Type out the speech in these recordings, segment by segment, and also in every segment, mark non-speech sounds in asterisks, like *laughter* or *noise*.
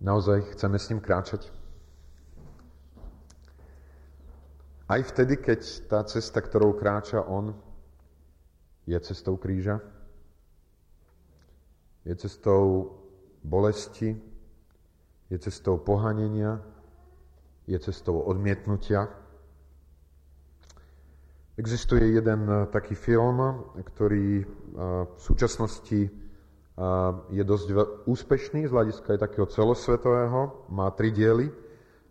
naozaj chceme s ním kráčať? Aj vtedy, keď tá cesta, ktorou kráča on, je cestou kríža, je cestou bolesti, je cestou pohanenia, je cestou odmietnutia. Existuje jeden eh, taký film, ktorý eh, v súčasnosti eh, je dosť úspešný z hľadiska aj takého celosvetového, má tri diely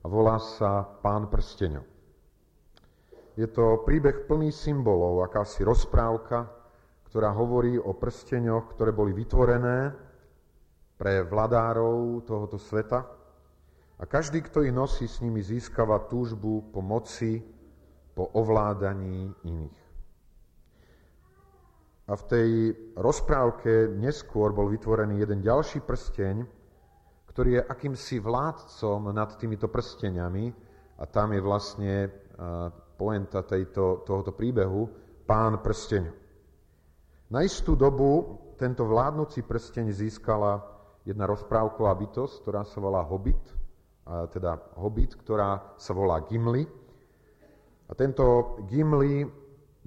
a volá sa Pán prsteňov. Je to príbeh plný symbolov, akási rozprávka, ktorá hovorí o prsteňoch, ktoré boli vytvorené pre vladárov tohoto sveta. A každý, kto ich nosí, s nimi získava túžbu po moci, po ovládaní iných. A v tej rozprávke neskôr bol vytvorený jeden ďalší prsteň, ktorý je akýmsi vládcom nad týmito prsteniami a tam je vlastne poenta tejto, tohoto príbehu, pán prsteň. Na istú dobu tento vládnuci prsteň získala jedna rozprávková bytosť, ktorá sa volá Hobbit, a teda Hobbit, ktorá sa volá Gimli. A tento Gimli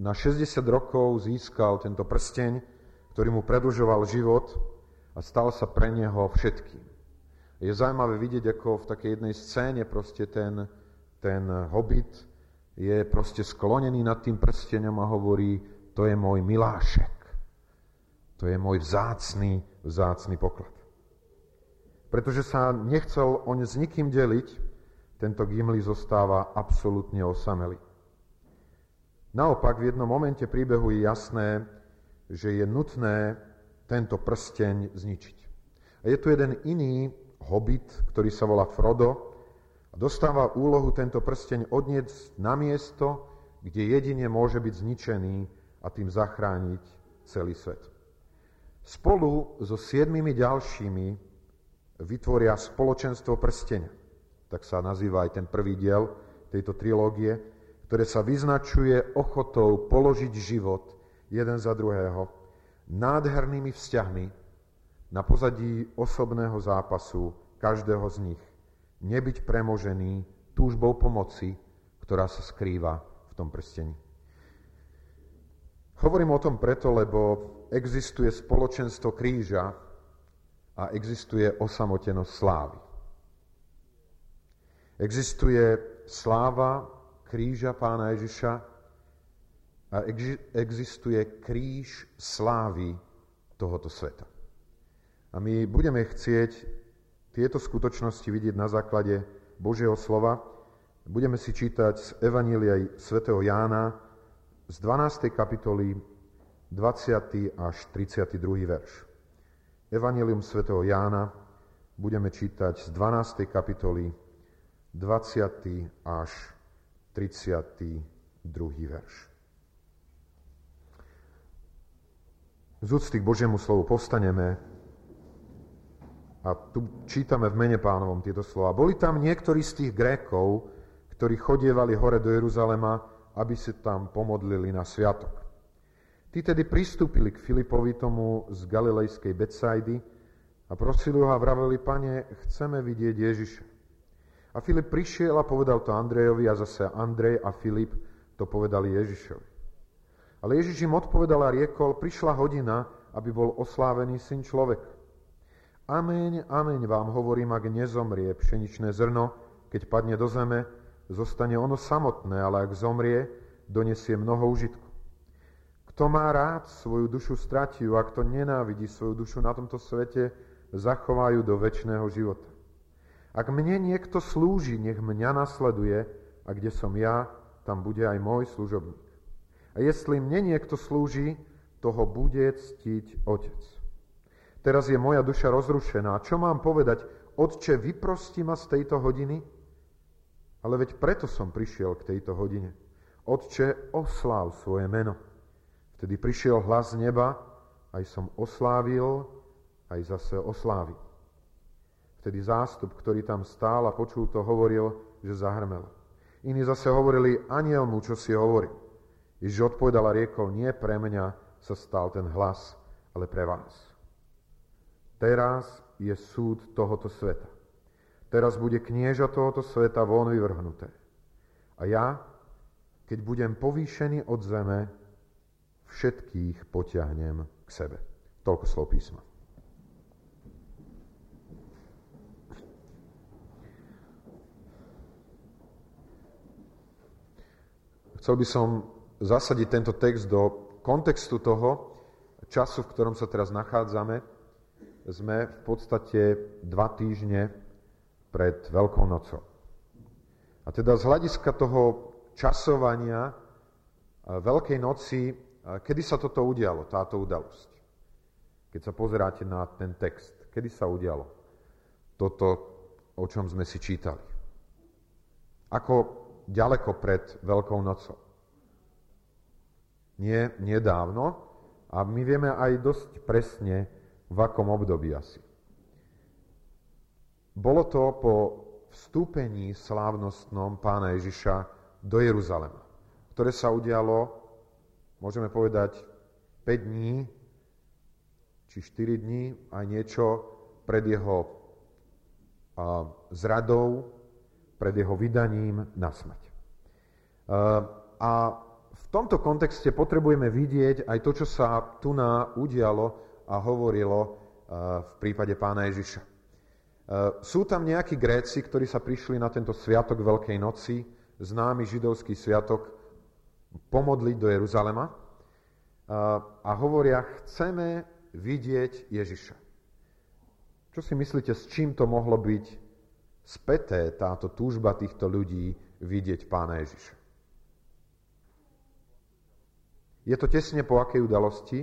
na 60 rokov získal tento prsteň, ktorý mu predlžoval život a stal sa pre neho všetkým. Je zaujímavé vidieť, ako v takej jednej scéne proste ten, ten hobbit je proste sklonený nad tým prstenom a hovorí, to je môj milášek. To je môj vzácný, vzácný poklad. Pretože sa nechcel on s nikým deliť, tento Gimli zostáva absolútne osamelý. Naopak, v jednom momente príbehu je jasné, že je nutné tento prsteň zničiť. A je tu jeden iný hobit, ktorý sa volá Frodo, a dostáva úlohu tento prsteň odnieť na miesto, kde jedine môže byť zničený a tým zachrániť celý svet. Spolu so siedmimi ďalšími vytvoria spoločenstvo prstenia. Tak sa nazýva aj ten prvý diel tejto trilógie, ktoré sa vyznačuje ochotou položiť život jeden za druhého, nádhernými vzťahmi na pozadí osobného zápasu každého z nich nebyť premožený túžbou pomoci, ktorá sa skrýva v tom prstení. Hovorím o tom preto, lebo existuje spoločenstvo kríža a existuje osamotenosť slávy. Existuje sláva kríža pána Ježiša a existuje kríž slávy tohoto sveta. A my budeme chcieť tieto skutočnosti vidieť na základe Božieho slova. Budeme si čítať z Evanília svätého Jána z 12. kapitoly 20. až 32. verš. Evangelium svätého Jána budeme čítať z 12. kapitoly 20. až 32. verš. Z úcty k Božiemu slovu postaneme a tu čítame v mene pánovom tieto slova. Boli tam niektorí z tých Grékov, ktorí chodievali hore do Jeruzalema, aby sa tam pomodlili na sviatok. Tí tedy pristúpili k Filipovi tomu z galilejskej Betsaidy a prosili ho a vraveli, pane, chceme vidieť Ježiša. A Filip prišiel a povedal to Andrejovi a zase Andrej a Filip to povedali Ježišovi. Ale Ježiš im odpovedal a riekol, prišla hodina, aby bol oslávený syn človeka. Ameň, ameň vám hovorím, ak nezomrie pšeničné zrno, keď padne do zeme, zostane ono samotné, ale ak zomrie, donesie mnoho užitku. Kto má rád svoju dušu stratiu a kto nenávidí svoju dušu na tomto svete, zachovajú do väčšného života. Ak mne niekto slúži, nech mňa nasleduje a kde som ja, tam bude aj môj služobník. A jestli mne niekto slúži, toho bude ctiť Otec. Teraz je moja duša rozrušená. Čo mám povedať? Otče, vyprosti ma z tejto hodiny? Ale veď preto som prišiel k tejto hodine. Otče, osláv svoje meno. Vtedy prišiel hlas z neba, aj som oslávil, aj zase oslávil. Vtedy zástup, ktorý tam stál a počul to, hovoril, že zahrmel. Iní zase hovorili, aniel mu, čo si hovoril. Ježiš odpovedal a riekol, nie pre mňa sa stal ten hlas, ale pre vás. Teraz je súd tohoto sveta. teraz bude knieža tohoto sveta von vyvrhnuté. A ja, keď budem povýšený od zeme, všetkých potiahnem k sebe. Toľko slov písma. Chcel by som zasadiť tento text do kontextu toho času, v ktorom sa teraz nachádzame. Sme v podstate dva týždne pred Veľkou nocou. A teda z hľadiska toho časovania Veľkej noci Kedy sa toto udialo, táto udalosť? Keď sa pozeráte na ten text, kedy sa udialo toto, o čom sme si čítali? Ako ďaleko pred Veľkou nocou? Nie, nedávno a my vieme aj dosť presne, v akom období asi. Bolo to po vstúpení slávnostnom pána Ježiša do Jeruzalema, ktoré sa udialo môžeme povedať 5 dní, či 4 dní, aj niečo pred jeho zradou, pred jeho vydaním na smrť. A, a v tomto kontexte potrebujeme vidieť aj to, čo sa tu na udialo a hovorilo v prípade pána Ježiša. Sú tam nejakí Gréci, ktorí sa prišli na tento sviatok Veľkej noci, známy židovský sviatok, pomodliť do Jeruzalema a hovoria, chceme vidieť Ježiša. Čo si myslíte, s čím to mohlo byť späté, táto túžba týchto ľudí vidieť pána Ježiša? Je to tesne po akej udalosti?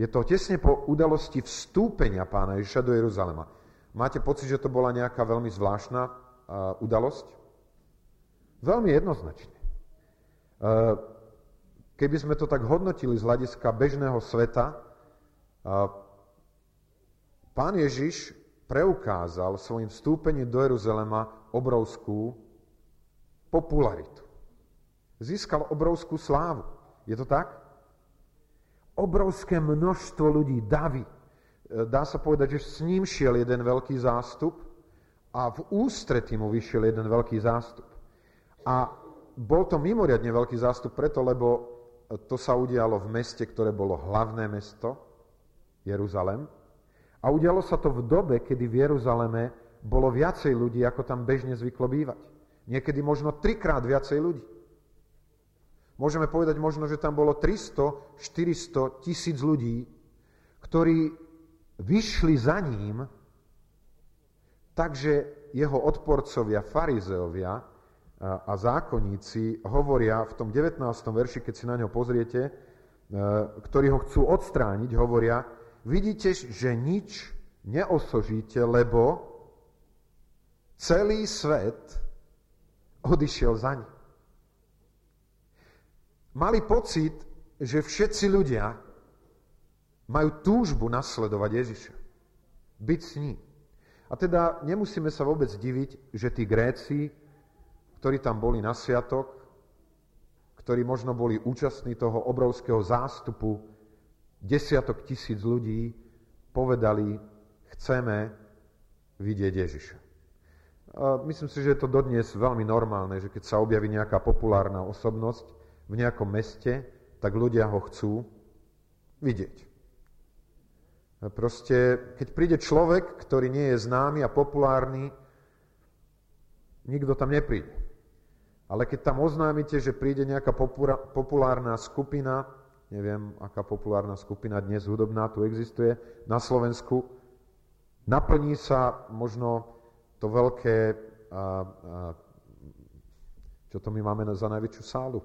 Je to tesne po udalosti vstúpenia pána Ježiša do Jeruzalema. Máte pocit, že to bola nejaká veľmi zvláštna uh, udalosť? Veľmi jednoznačne. Uh, keby sme to tak hodnotili z hľadiska bežného sveta, pán Ježiš preukázal svojim vstúpením do Jeruzalema obrovskú popularitu. Získal obrovskú slávu. Je to tak? Obrovské množstvo ľudí, davy. Dá sa povedať, že s ním šiel jeden veľký zástup a v ústretí mu vyšiel jeden veľký zástup. A bol to mimoriadne veľký zástup preto, lebo to sa udialo v meste, ktoré bolo hlavné mesto, Jeruzalem. A udialo sa to v dobe, kedy v Jeruzaleme bolo viacej ľudí, ako tam bežne zvyklo bývať. Niekedy možno trikrát viacej ľudí. Môžeme povedať možno, že tam bolo 300, 400 tisíc ľudí, ktorí vyšli za ním, takže jeho odporcovia, farizeovia, a zákonníci hovoria v tom 19. verši, keď si na ňo pozriete, e, ktorí ho chcú odstrániť, hovoria, vidíte, že nič neosožíte, lebo celý svet odišiel za ním. Mali pocit, že všetci ľudia majú túžbu nasledovať Ježiša. Byť s ním. A teda nemusíme sa vôbec diviť, že tí Gréci ktorí tam boli na sviatok, ktorí možno boli účastní toho obrovského zástupu, desiatok tisíc ľudí, povedali, chceme vidieť Ježiša. Myslím si, že je to dodnes veľmi normálne, že keď sa objaví nejaká populárna osobnosť v nejakom meste, tak ľudia ho chcú vidieť. Proste, keď príde človek, ktorý nie je známy a populárny, nikto tam nepríde. Ale keď tam oznámite, že príde nejaká populárna skupina, neviem, aká populárna skupina dnes hudobná tu existuje na Slovensku, naplní sa možno to veľké, a, a, čo to my máme za najväčšiu sálu,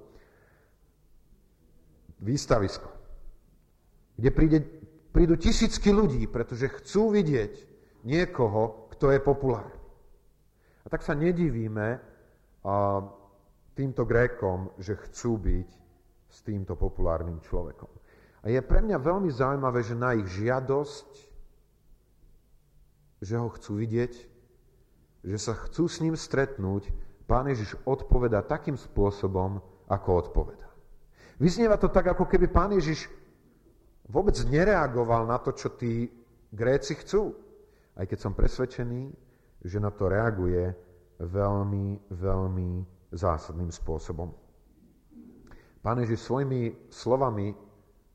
výstavisko, kde príde, prídu tisícky ľudí, pretože chcú vidieť niekoho, kto je populárny. A tak sa nedivíme, a, týmto Grékom, že chcú byť s týmto populárnym človekom. A je pre mňa veľmi zaujímavé, že na ich žiadosť, že ho chcú vidieť, že sa chcú s ním stretnúť, pán Ježiš odpoveda takým spôsobom, ako odpoveda. Vyznieva to tak, ako keby pán Ježiš vôbec nereagoval na to, čo tí Gréci chcú. Aj keď som presvedčený, že na to reaguje veľmi, veľmi zásadným spôsobom. Pán Ježiš svojimi slovami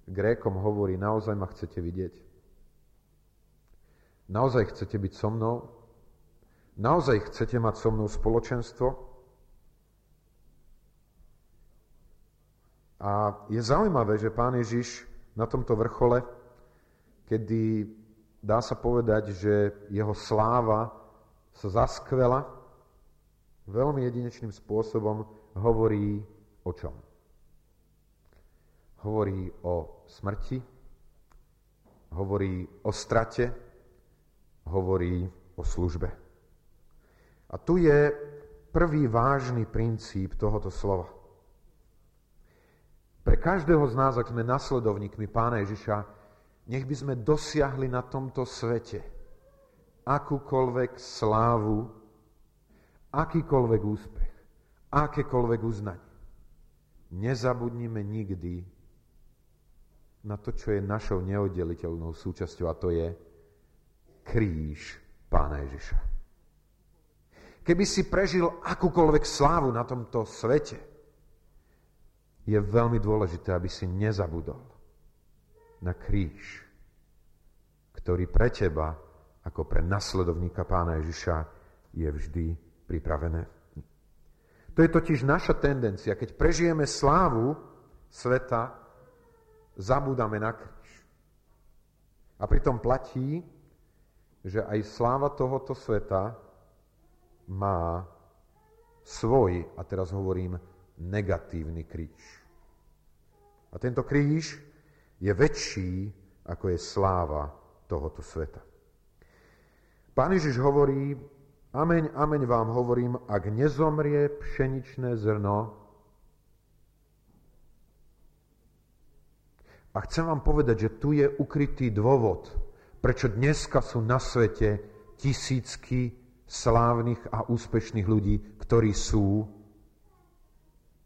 Grékom hovorí, naozaj ma chcete vidieť? Naozaj chcete byť so mnou? Naozaj chcete mať so mnou spoločenstvo? A je zaujímavé, že pán Ježiš na tomto vrchole, kedy dá sa povedať, že jeho sláva sa zaskvela, veľmi jedinečným spôsobom hovorí o čom? Hovorí o smrti, hovorí o strate, hovorí o službe. A tu je prvý vážny princíp tohoto slova. Pre každého z nás, ak sme nasledovníkmi Pána Ježiša, nech by sme dosiahli na tomto svete akúkoľvek slávu, akýkoľvek úspech, akékoľvek uznanie. Nezabudnime nikdy na to, čo je našou neoddeliteľnou súčasťou a to je kríž Pána Ježiša. Keby si prežil akúkoľvek slávu na tomto svete, je veľmi dôležité, aby si nezabudol na kríž, ktorý pre teba ako pre nasledovníka pána Ježiša je vždy pripravené. To je totiž naša tendencia. Keď prežijeme slávu sveta, zabúdame na kríž. A pritom platí, že aj sláva tohoto sveta má svoj, a teraz hovorím, negatívny kríž. A tento kríž je väčší, ako je sláva tohoto sveta. Pán Ježiš hovorí, ameň, ameň vám hovorím, ak nezomrie pšeničné zrno, a chcem vám povedať, že tu je ukrytý dôvod, prečo dneska sú na svete tisícky slávnych a úspešných ľudí, ktorí sú,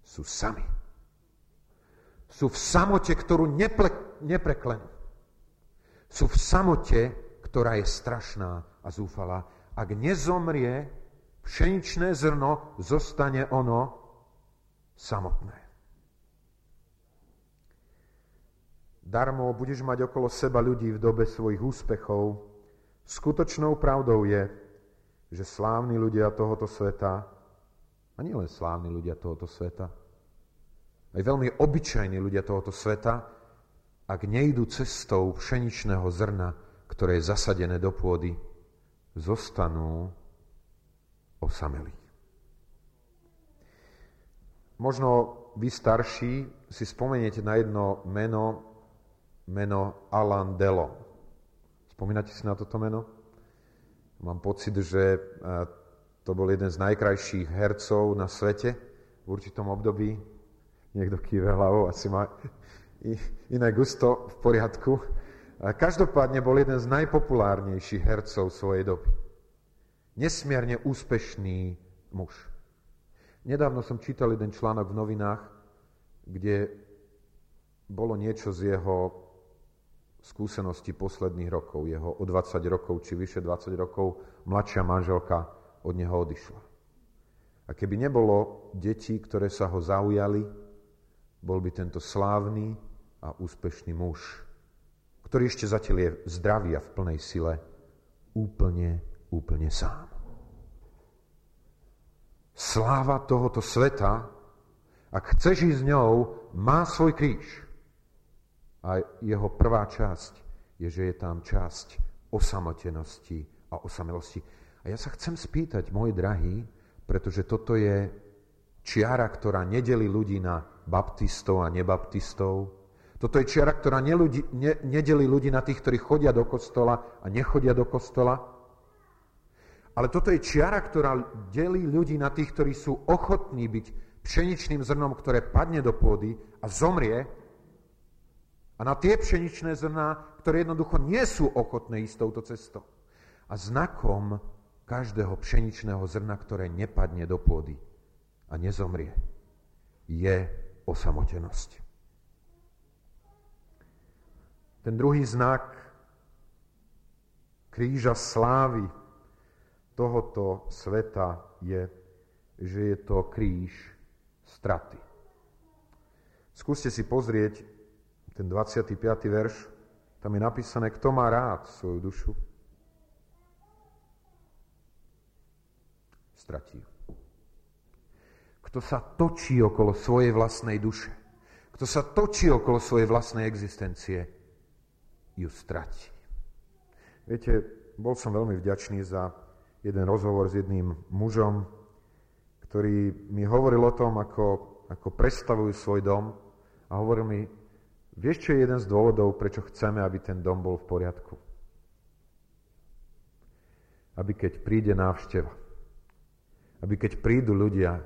sú sami. Sú v samote, ktorú neple, nepreklenú. Sú v samote, ktorá je strašná a zúfala. Ak nezomrie pšeničné zrno, zostane ono samotné. Darmo budeš mať okolo seba ľudí v dobe svojich úspechov. Skutočnou pravdou je, že slávni ľudia tohoto sveta, a nie len slávni ľudia tohoto sveta, aj veľmi obyčajní ľudia tohoto sveta, ak nejdú cestou pšeničného zrna, ktoré je zasadené do pôdy, zostanú osamelí. Možno vy starší si spomeniete na jedno meno, meno Alan Delon. Spomínate si na toto meno? Mám pocit, že to bol jeden z najkrajších hercov na svete v určitom období. Niekto kýve hlavou, asi má iné gusto v poriadku. Každopádne bol jeden z najpopulárnejších hercov svojej doby. Nesmierne úspešný muž. Nedávno som čítal jeden článok v novinách, kde bolo niečo z jeho skúsenosti posledných rokov. Jeho o 20 rokov, či vyše 20 rokov, mladšia manželka od neho odišla. A keby nebolo detí, ktoré sa ho zaujali, bol by tento slávny a úspešný muž ktorý ešte zatiaľ je zdravý a v plnej sile, úplne, úplne sám. Sláva tohoto sveta, ak chceš ísť s ňou, má svoj kríž. A jeho prvá časť je, že je tam časť osamotenosti a osamelosti. A ja sa chcem spýtať, môj drahý, pretože toto je čiara, ktorá nedeli ľudí na baptistov a nebaptistov, toto je čiara, ktorá neludí, ne, nedelí ľudí na tých, ktorí chodia do kostola a nechodia do kostola. Ale toto je čiara, ktorá delí ľudí na tých, ktorí sú ochotní byť pšeničným zrnom, ktoré padne do pôdy a zomrie. A na tie pšeničné zrná, ktoré jednoducho nie sú ochotné ísť touto cestou. A znakom každého pšeničného zrna, ktoré nepadne do pôdy a nezomrie, je osamotenosť. Ten druhý znak kríža slávy, tohoto sveta je, že je to kríž straty. Skúste si pozrieť ten 25. verš, tam je napísané, kto má rád svoju dušu, stratí. Kto sa točí okolo svojej vlastnej duše, kto sa točí okolo svojej vlastnej existencie, ju stratí. Viete, bol som veľmi vďačný za jeden rozhovor s jedným mužom, ktorý mi hovoril o tom, ako, ako predstavujú svoj dom a hovoril mi, vieš, čo je jeden z dôvodov, prečo chceme, aby ten dom bol v poriadku? Aby keď príde návšteva, aby keď prídu ľudia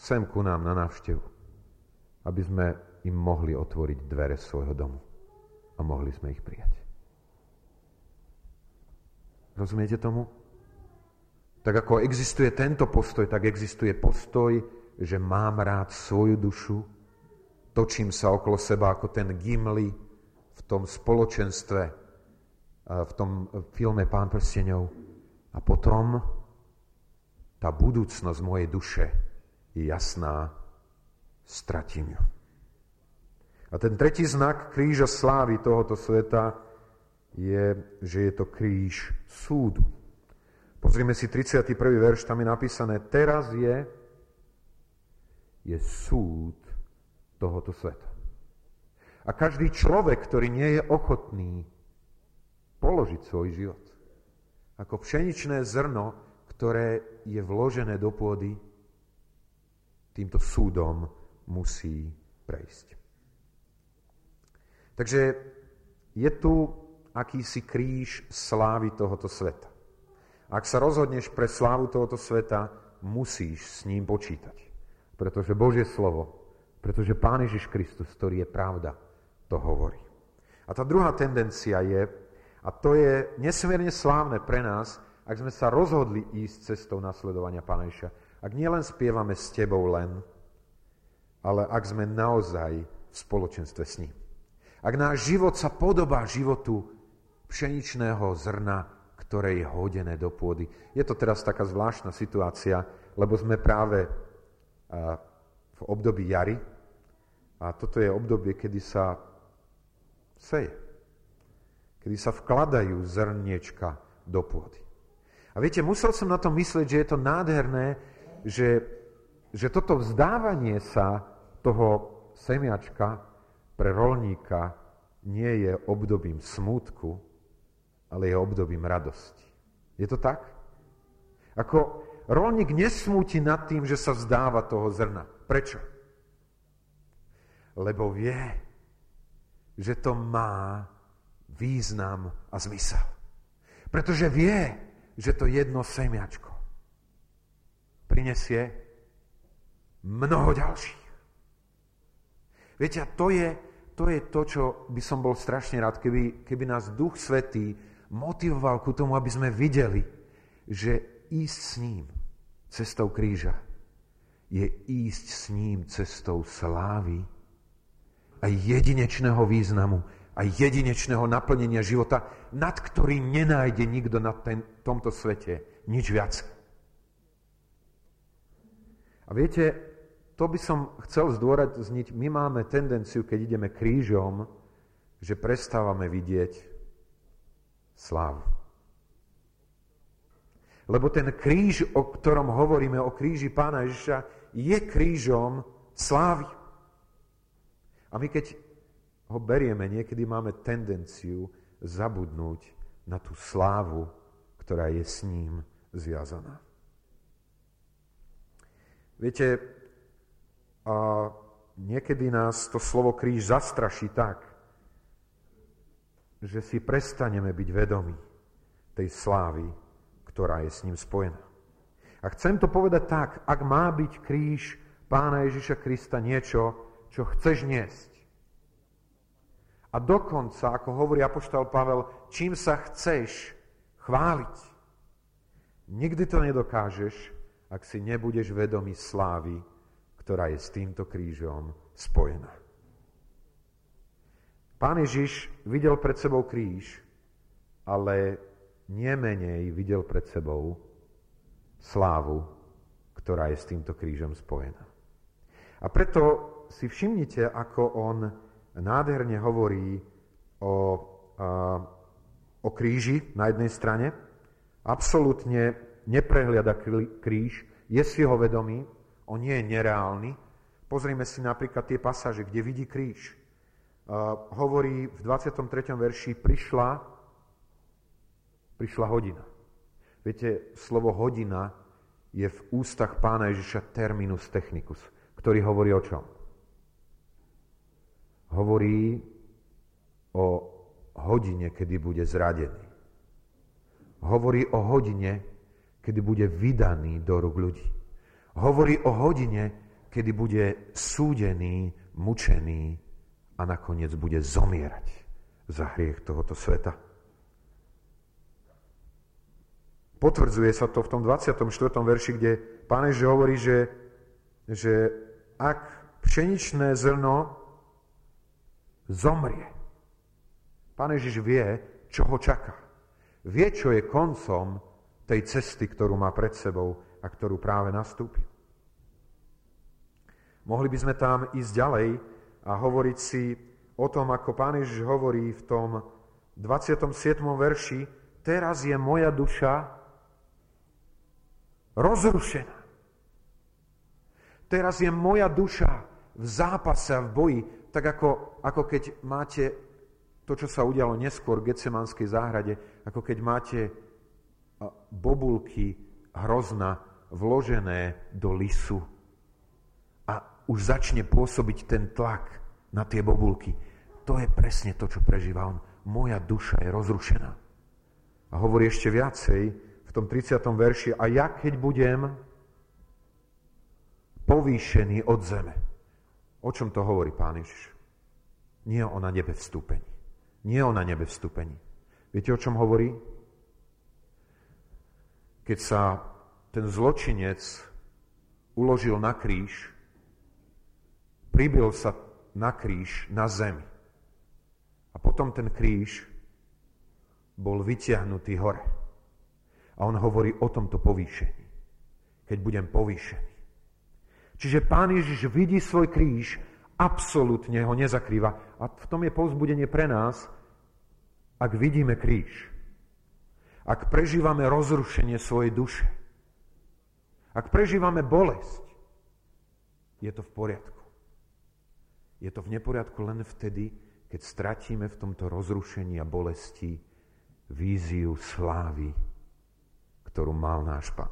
sem ku nám na návštevu, aby sme im mohli otvoriť dvere svojho domu a mohli sme ich prijať. Rozumiete tomu? Tak ako existuje tento postoj, tak existuje postoj, že mám rád svoju dušu, točím sa okolo seba ako ten Gimli v tom spoločenstve, v tom filme Pán prstenov. A potom tá budúcnosť mojej duše je jasná, stratím ju. A ten tretí znak kríža slávy tohoto sveta je, že je to kríž súdu. Pozrime si 31. verš, tam je napísané, teraz je, je súd tohoto sveta. A každý človek, ktorý nie je ochotný položiť svoj život, ako pšeničné zrno, ktoré je vložené do pôdy, týmto súdom musí prejsť. Takže je tu akýsi kríž slávy tohoto sveta. Ak sa rozhodneš pre slávu tohoto sveta, musíš s ním počítať. Pretože Božie slovo, pretože Pán Ježiš Kristus, ktorý je pravda, to hovorí. A tá druhá tendencia je, a to je nesmierne slávne pre nás, ak sme sa rozhodli ísť cestou nasledovania Pána Ježiša, ak nielen spievame s tebou len, ale ak sme naozaj v spoločenstve s ním. Ak náš život sa podobá životu pšeničného zrna, ktoré je hodené do pôdy. Je to teraz taká zvláštna situácia, lebo sme práve v období jary a toto je obdobie, kedy sa seje, kedy sa vkladajú zrniečka do pôdy. A viete, musel som na to myslieť, že je to nádherné, že, že toto vzdávanie sa toho semiačka pre rolníka nie je obdobím smútku, ale je obdobím radosti. Je to tak? Ako rolník nesmúti nad tým, že sa vzdáva toho zrna. Prečo? Lebo vie, že to má význam a zmysel. Pretože vie, že to jedno semiačko prinesie mnoho ďalších. Viete, to je, to je to, čo by som bol strašne rád, keby, keby nás Duch Svetý motivoval ku tomu, aby sme videli, že ísť s ním cestou kríža je ísť s ním cestou slávy a jedinečného významu a jedinečného naplnenia života, nad ktorým nenájde nikto na ten, tomto svete nič viac. A viete, to by som chcel zdôrazniť, my máme tendenciu, keď ideme krížom, že prestávame vidieť slávu. Lebo ten kríž, o ktorom hovoríme, o kríži pána Ježiša, je krížom slávy. A my keď ho berieme, niekedy máme tendenciu zabudnúť na tú slávu, ktorá je s ním zviazaná. Viete, a niekedy nás to slovo kríž zastraší tak, že si prestaneme byť vedomí tej slávy, ktorá je s ním spojená. A chcem to povedať tak, ak má byť kríž pána Ježiša Krista niečo, čo chceš niesť. A dokonca, ako hovorí apoštol Pavel, čím sa chceš chváliť. Nikdy to nedokážeš, ak si nebudeš vedomý slávy, ktorá je s týmto krížom spojená. Pán Ježiš videl pred sebou kríž, ale nemenej videl pred sebou slávu, ktorá je s týmto krížom spojená. A preto si všimnite, ako on nádherne hovorí o, o kríži na jednej strane, absolútne neprehliada kríž, je si ho vedomý, on nie je nereálny. Pozrime si napríklad tie pasáže, kde vidí kríž. Uh, hovorí v 23. verši, prišla, prišla hodina. Viete, slovo hodina je v ústach pána Ježiša terminus technicus, ktorý hovorí o čom? Hovorí o hodine, kedy bude zradený. Hovorí o hodine, kedy bude vydaný do rúk ľudí. Hovorí o hodine, kedy bude súdený, mučený a nakoniec bude zomierať za hriech tohoto sveta. Potvrdzuje sa to v tom 24. verši, kde pán hovorí, že, že ak pšeničné zrno zomrie, pán Ježiš vie, čo ho čaká. Vie, čo je koncom tej cesty, ktorú má pred sebou a ktorú práve nastúpil. Mohli by sme tam ísť ďalej a hovoriť si o tom, ako Pán Ježiš hovorí v tom 27. verši, teraz je moja duša rozrušená. Teraz je moja duša v zápase a v boji, tak ako, ako keď máte to, čo sa udialo neskôr v Getsemanskej záhrade, ako keď máte bobulky hrozna vložené do lisu a už začne pôsobiť ten tlak na tie bobulky. To je presne to, čo prežíva on. Moja duša je rozrušená. A hovorí ešte viacej, v tom 30. verši, a ja keď budem povýšený od zeme. O čom to hovorí Pán Ježiš? Nie o na nebe vstúpení. Nie o na nebe vstúpení. Viete, o čom hovorí? Keď sa ten zločinec uložil na kríž, pribil sa na kríž na zemi. A potom ten kríž bol vyťahnutý hore. A on hovorí o tomto povýšení. Keď budem povýšený. Čiže pán Ježiš vidí svoj kríž, absolútne ho nezakrýva. A v tom je povzbudenie pre nás, ak vidíme kríž. Ak prežívame rozrušenie svojej duše. Ak prežívame bolesť, je to v poriadku. Je to v neporiadku len vtedy, keď stratíme v tomto rozrušení a bolesti víziu slávy ktorú mal náš pán.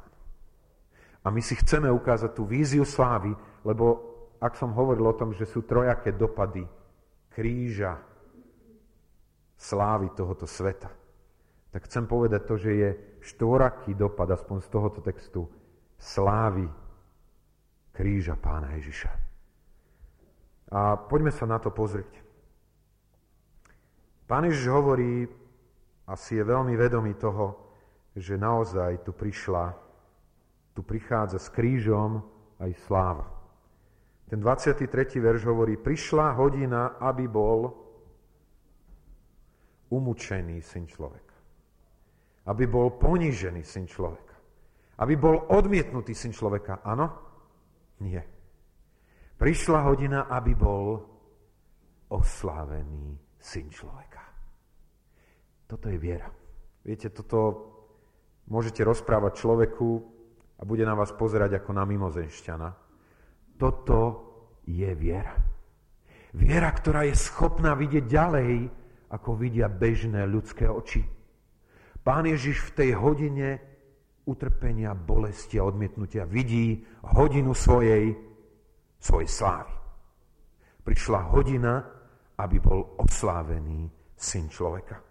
A my si chceme ukázať tú víziu slávy, lebo ak som hovoril o tom, že sú trojaké dopady kríža slávy tohoto sveta, tak chcem povedať to, že je štvoraký dopad, aspoň z tohoto textu, slávy kríža pána Ježiša. A poďme sa na to pozrieť. Pán Ježiš hovorí, asi je veľmi vedomý toho, že naozaj tu prišla, tu prichádza s krížom aj sláva. Ten 23. verš hovorí, prišla hodina, aby bol umúčený syn človeka. Aby bol ponížený syn človeka. Aby bol odmietnutý syn človeka. Áno? Nie. Prišla hodina, aby bol oslávený syn človeka. Toto je viera. Viete, toto môžete rozprávať človeku a bude na vás pozerať ako na mimozenšťana. Toto je viera. Viera, ktorá je schopná vidieť ďalej, ako vidia bežné ľudské oči. Pán Ježiš v tej hodine utrpenia, bolesti a odmietnutia vidí hodinu svojej, svojej slávy. Prišla hodina, aby bol oslávený syn človeka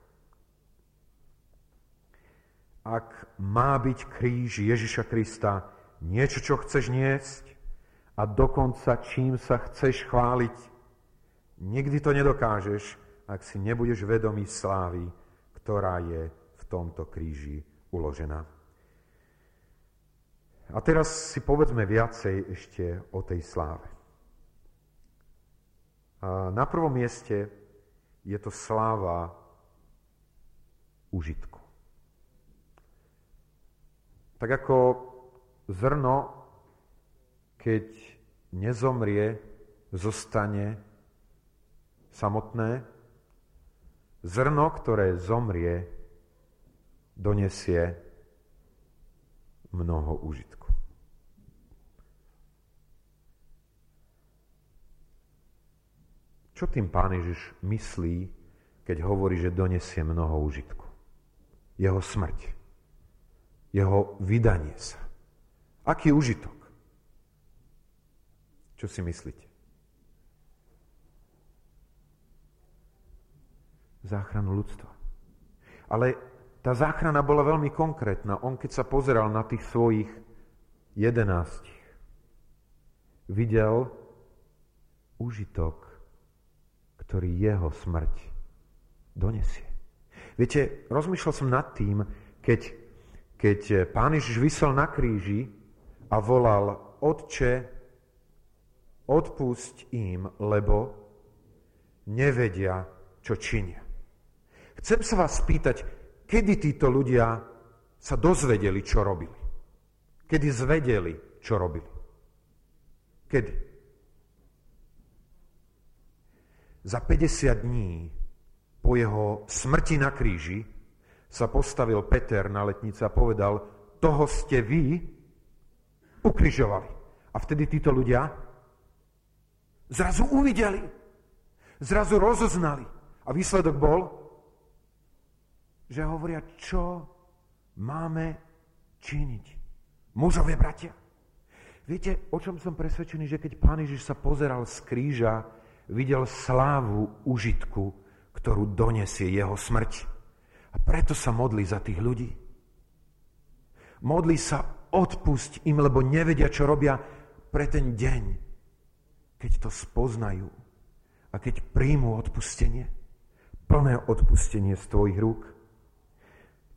ak má byť kríž Ježiša Krista niečo, čo chceš niesť a dokonca čím sa chceš chváliť, nikdy to nedokážeš, ak si nebudeš vedomý slávy, ktorá je v tomto kríži uložená. A teraz si povedzme viacej ešte o tej sláve. A na prvom mieste je to sláva užitku. Tak ako zrno, keď nezomrie, zostane samotné. Zrno, ktoré zomrie, donesie mnoho užitku. Čo tým pán Ježiš myslí, keď hovorí, že donesie mnoho užitku? Jeho smrť. Jeho vydanie sa. Aký užitok? Čo si myslíte? Záchranu ľudstva. Ale tá záchrana bola veľmi konkrétna. On keď sa pozeral na tých svojich jedenástich, videl užitok ktorý jeho smrť donesie. Viete, rozmýšľal som nad tým, keď, keď pán Ježiš vysel na kríži a volal, Otče, odpusť im, lebo nevedia, čo činia. Chcem sa vás spýtať, kedy títo ľudia sa dozvedeli, čo robili? Kedy zvedeli, čo robili? Kedy? Za 50 dní po jeho smrti na kríži sa postavil Peter na letnice a povedal, toho ste vy ukrižovali. A vtedy títo ľudia zrazu uvideli, zrazu rozoznali. A výsledok bol, že hovoria, čo máme činiť. Mužovie bratia. Viete, o čom som presvedčený, že keď Pán Ježiš sa pozeral z kríža videl slávu užitku, ktorú donesie jeho smrť. A preto sa modlí za tých ľudí. Modlí sa, odpusť im, lebo nevedia, čo robia pre ten deň, keď to spoznajú a keď príjmú odpustenie. Plné odpustenie z tvojich rúk.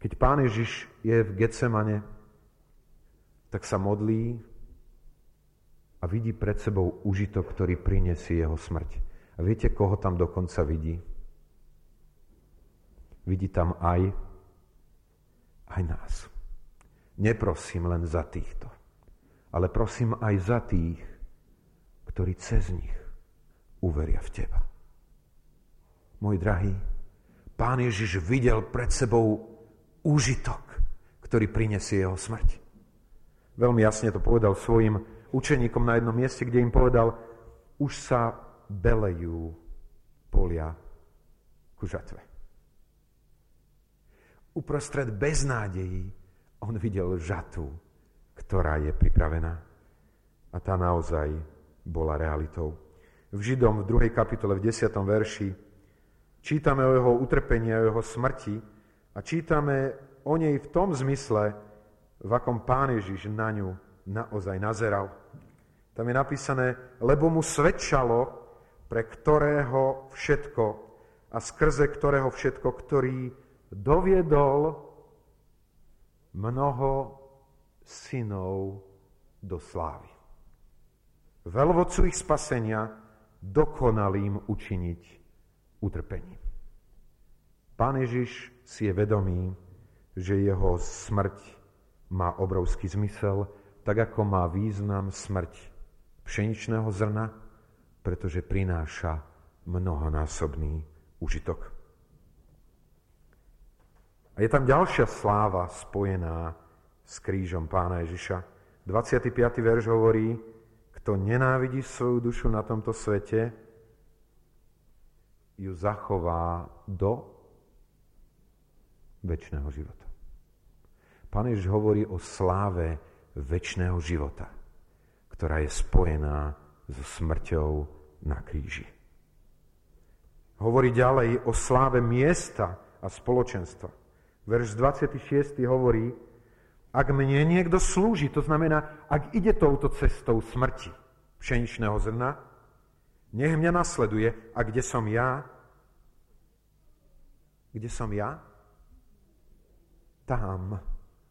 Keď Pán Ježiš je v Getsemane, tak sa modlí a vidí pred sebou užitok, ktorý prinesie jeho smrť. A viete, koho tam dokonca vidí? Vidí tam aj, aj nás. Neprosím len za týchto, ale prosím aj za tých, ktorí cez nich uveria v teba. Môj drahý, pán Ježiš videl pred sebou úžitok, ktorý prinesie jeho smrť. Veľmi jasne to povedal svojim učeníkom na jednom mieste, kde im povedal, už sa belejú polia ku žatve. Uprostred beznádejí on videl žatu, ktorá je pripravená. A tá naozaj bola realitou. V Židom v 2. kapitole v 10. verši čítame o jeho utrpení o jeho smrti a čítame o nej v tom zmysle, v akom Pán Ježiš na ňu naozaj nazeral. Tam je napísané, lebo mu svedčalo, pre ktorého všetko a skrze ktorého všetko, ktorý doviedol mnoho synov do slávy. Veľvodcu ich spasenia dokonalým učiniť utrpením. Pán Ježiš si je vedomý, že jeho smrť má obrovský zmysel, tak ako má význam smrť pšeničného zrna, pretože prináša mnohonásobný užitok. A je tam ďalšia sláva spojená s krížom pána Ježiša. 25. verš hovorí, kto nenávidí svoju dušu na tomto svete, ju zachová do väčšného života. Pán Ježiš hovorí o sláve väčšného života, ktorá je spojená so smrťou na kríži. Hovorí ďalej o sláve miesta a spoločenstva. Verš 26. hovorí, ak mne niekto slúži, to znamená, ak ide touto cestou smrti, pšeničného zrna, nech mňa nasleduje a kde som ja, kde som ja, tam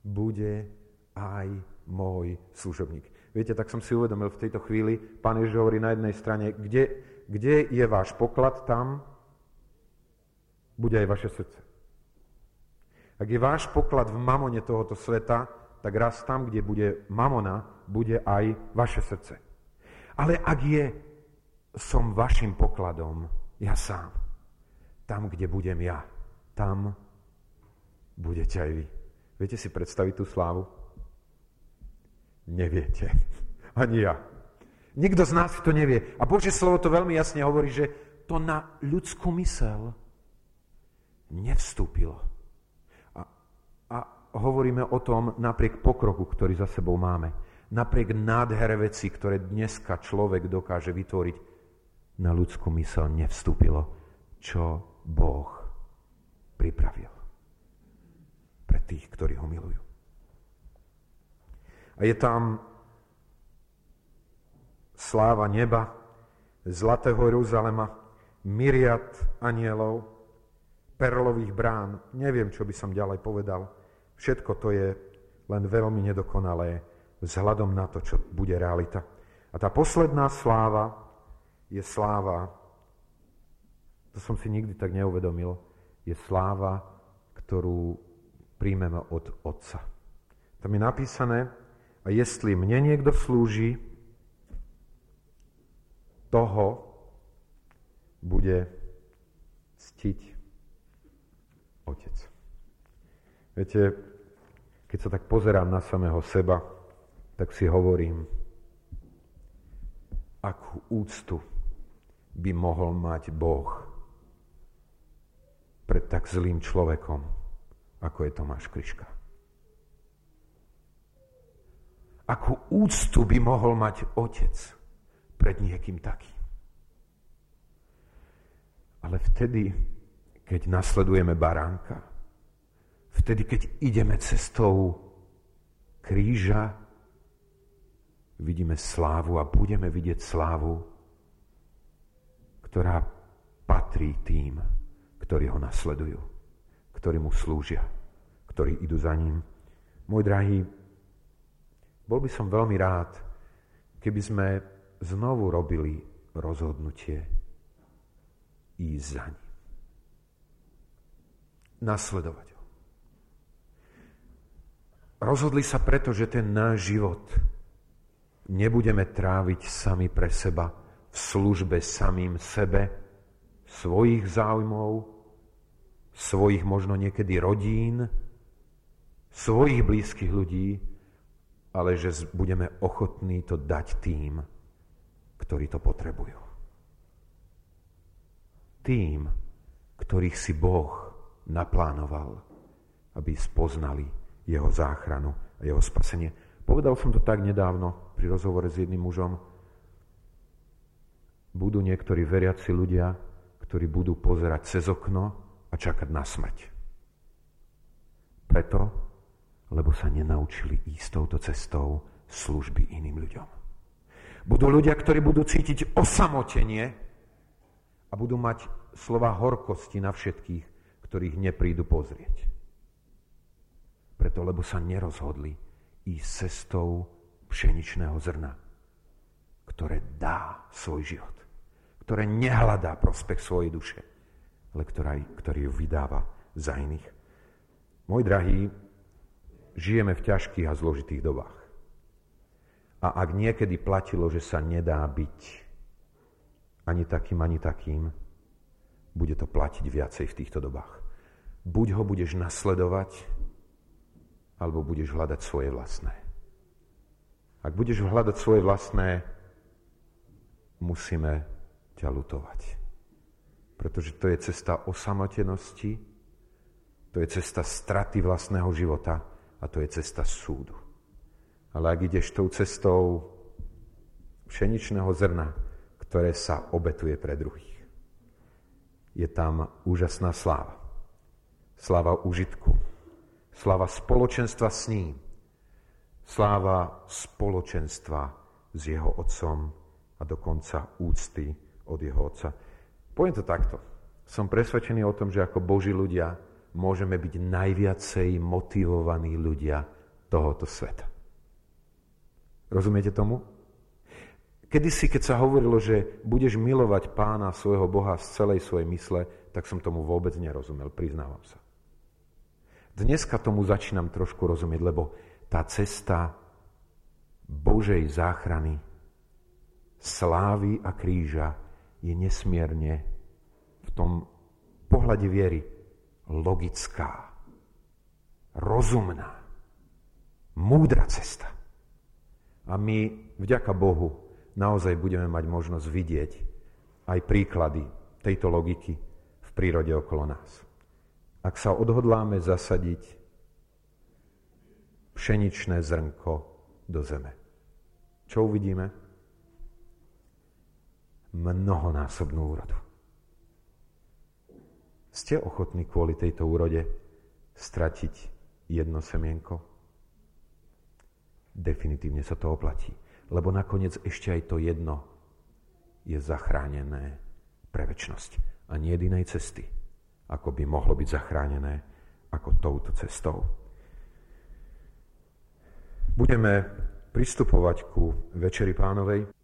bude aj môj služobník. Viete, tak som si uvedomil v tejto chvíli, pán Ježiš hovorí na jednej strane, kde, kde je váš poklad, tam bude aj vaše srdce. Ak je váš poklad v mamone tohoto sveta, tak raz tam, kde bude mamona, bude aj vaše srdce. Ale ak je som vašim pokladom, ja sám, tam, kde budem ja, tam budete aj vy. Viete si predstaviť tú slávu? Neviete. *laughs* Ani ja. Nikto z nás to nevie. A Božie slovo to veľmi jasne hovorí, že to na ľudskú mysel nevstúpilo. Hovoríme o tom napriek pokroku, ktorý za sebou máme. Napriek nádhere veci, ktoré dneska človek dokáže vytvoriť, na ľudskú mysel nevstúpilo, čo Boh pripravil pre tých, ktorí ho milujú. A je tam sláva neba, zlatého Jeruzalema, myriad anielov, perlových brán. Neviem, čo by som ďalej povedal. Všetko to je len veľmi nedokonalé vzhľadom na to, čo bude realita. A tá posledná sláva je sláva, to som si nikdy tak neuvedomil, je sláva, ktorú príjmeme od Otca. Tam je napísané, a jestli mne niekto slúži, toho bude ctiť Otec. Viete, keď sa tak pozerám na samého seba, tak si hovorím, akú úctu by mohol mať Boh pred tak zlým človekom, ako je Tomáš Kryška. Akú úctu by mohol mať Otec pred niekým takým. Ale vtedy, keď nasledujeme baránka, vtedy, keď ideme cestou kríža, vidíme slávu a budeme vidieť slávu, ktorá patrí tým, ktorí ho nasledujú, ktorí mu slúžia, ktorí idú za ním. Môj drahý, bol by som veľmi rád, keby sme znovu robili rozhodnutie ísť za ním. Nasledovať ho. Rozhodli sa preto, že ten náš život nebudeme tráviť sami pre seba, v službe samým sebe, svojich záujmov, svojich možno niekedy rodín, svojich blízkych ľudí, ale že budeme ochotní to dať tým, ktorí to potrebujú. Tým, ktorých si Boh naplánoval, aby spoznali jeho záchranu a jeho spasenie. Povedal som to tak nedávno pri rozhovore s jedným mužom. Budú niektorí veriaci ľudia, ktorí budú pozerať cez okno a čakať na smrť. Preto, lebo sa nenaučili ísť touto cestou služby iným ľuďom. Budú ľudia, ktorí budú cítiť osamotenie a budú mať slova horkosti na všetkých, ktorých neprídu pozrieť. Preto, lebo sa nerozhodli ísť cestou pšeničného zrna, ktoré dá svoj život, ktoré nehľadá prospech svojej duše, ale ktorá, ktorý ju vydáva za iných. Môj drahý, žijeme v ťažkých a zložitých dobách. A ak niekedy platilo, že sa nedá byť ani takým, ani takým, bude to platiť viacej v týchto dobách. Buď ho budeš nasledovať, alebo budeš hľadať svoje vlastné. Ak budeš hľadať svoje vlastné, musíme ťa lutovať. Pretože to je cesta osamotenosti, to je cesta straty vlastného života a to je cesta súdu. Ale ak ideš tou cestou pšeničného zrna, ktoré sa obetuje pre druhých, je tam úžasná sláva. Sláva užitku. Sláva spoločenstva s ním. Sláva spoločenstva s jeho otcom a dokonca úcty od jeho otca. Poviem to takto. Som presvedčený o tom, že ako Boží ľudia môžeme byť najviacej motivovaní ľudia tohoto sveta. Rozumiete tomu? Kedysi, keď sa hovorilo, že budeš milovať pána svojho Boha z celej svojej mysle, tak som tomu vôbec nerozumel, priznávam sa. Dneska tomu začínam trošku rozumieť, lebo tá cesta Božej záchrany, slávy a kríža je nesmierne v tom pohľade viery logická, rozumná, múdra cesta. A my, vďaka Bohu, naozaj budeme mať možnosť vidieť aj príklady tejto logiky v prírode okolo nás. Ak sa odhodláme zasadiť pšeničné zrnko do zeme, čo uvidíme? Mnohonásobnú úrodu. Ste ochotní kvôli tejto úrode stratiť jedno semienko? Definitívne sa to oplatí, lebo nakoniec ešte aj to jedno je zachránené pre väčnosť a nie jedinej cesty, ako by mohlo byť zachránené ako touto cestou. Budeme pristupovať ku Večeri pánovej.